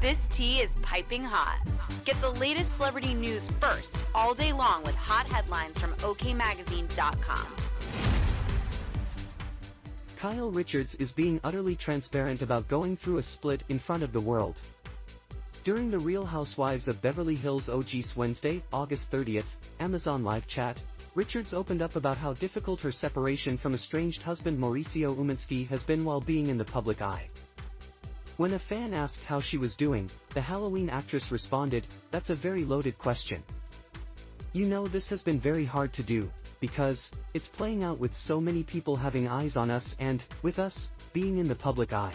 This tea is piping hot. Get the latest celebrity news first all day long with hot headlines from OKMagazine.com. Kyle Richards is being utterly transparent about going through a split in front of the world. During the Real Housewives of Beverly Hills OG's Wednesday, August 30th, Amazon Live chat, Richards opened up about how difficult her separation from estranged husband Mauricio Umansky has been while being in the public eye. When a fan asked how she was doing, the Halloween actress responded, that's a very loaded question. You know this has been very hard to do, because, it's playing out with so many people having eyes on us and, with us, being in the public eye.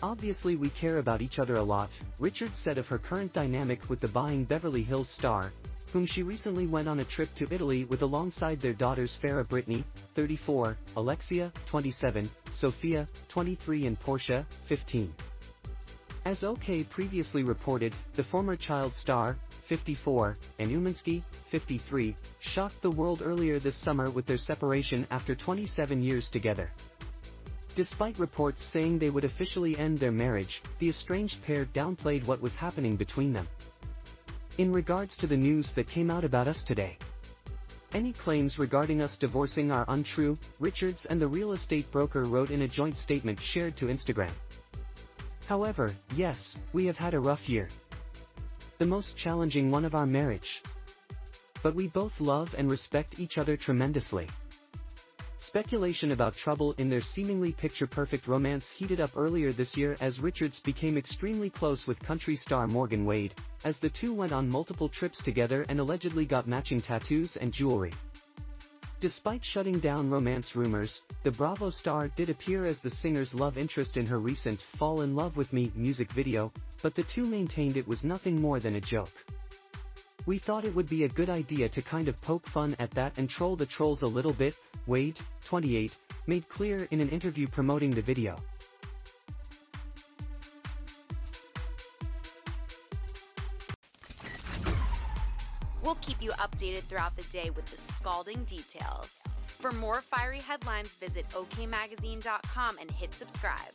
Obviously we care about each other a lot, Richards said of her current dynamic with the buying Beverly Hills star, whom she recently went on a trip to Italy with alongside their daughters Farrah Brittany, 34, Alexia, 27, Sophia, 23 and Portia, 15. As OK previously reported, the former child star, 54, and Umansky, 53, shocked the world earlier this summer with their separation after 27 years together. Despite reports saying they would officially end their marriage, the estranged pair downplayed what was happening between them. In regards to the news that came out about us today, any claims regarding us divorcing are untrue, Richards and the real estate broker wrote in a joint statement shared to Instagram. However, yes, we have had a rough year. The most challenging one of our marriage. But we both love and respect each other tremendously. Speculation about trouble in their seemingly picture-perfect romance heated up earlier this year as Richards became extremely close with country star Morgan Wade, as the two went on multiple trips together and allegedly got matching tattoos and jewelry. Despite shutting down romance rumors, the Bravo star did appear as the singer's love interest in her recent Fall in Love with Me music video, but the two maintained it was nothing more than a joke. We thought it would be a good idea to kind of poke fun at that and troll the trolls a little bit, Wade, 28, made clear in an interview promoting the video. We'll keep you updated throughout the day with the scalding details. For more fiery headlines, visit OKMagazine.com and hit subscribe.